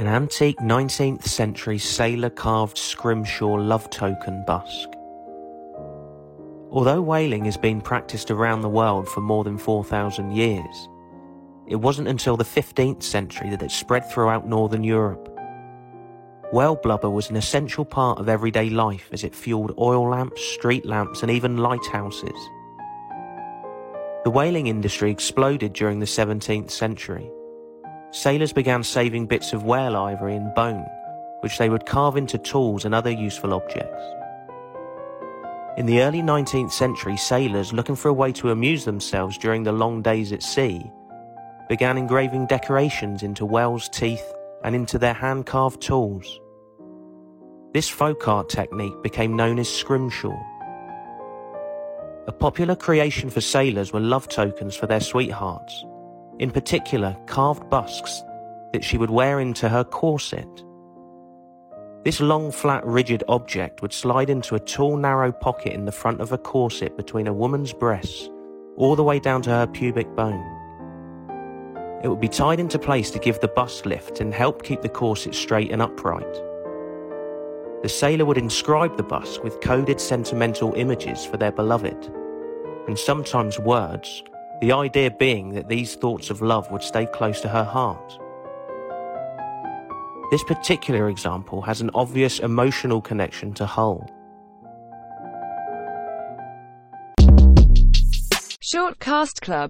an antique 19th century sailor carved scrimshaw love token busk. Although whaling has been practiced around the world for more than 4,000 years, it wasn't until the 15th century that it spread throughout Northern Europe. Whale blubber was an essential part of everyday life as it fueled oil lamps, street lamps, and even lighthouses. The whaling industry exploded during the 17th century. Sailors began saving bits of whale ivory and bone, which they would carve into tools and other useful objects. In the early 19th century, sailors looking for a way to amuse themselves during the long days at sea began engraving decorations into whales' teeth and into their hand carved tools. This folk art technique became known as scrimshaw. A popular creation for sailors were love tokens for their sweethearts, in particular carved busks that she would wear into her corset. This long, flat, rigid object would slide into a tall, narrow pocket in the front of a corset between a woman's breasts, all the way down to her pubic bone. It would be tied into place to give the bust lift and help keep the corset straight and upright. The sailor would inscribe the busk with coded sentimental images for their beloved, and sometimes words, the idea being that these thoughts of love would stay close to her heart. This particular example has an obvious emotional connection to Hull. Short Cast Club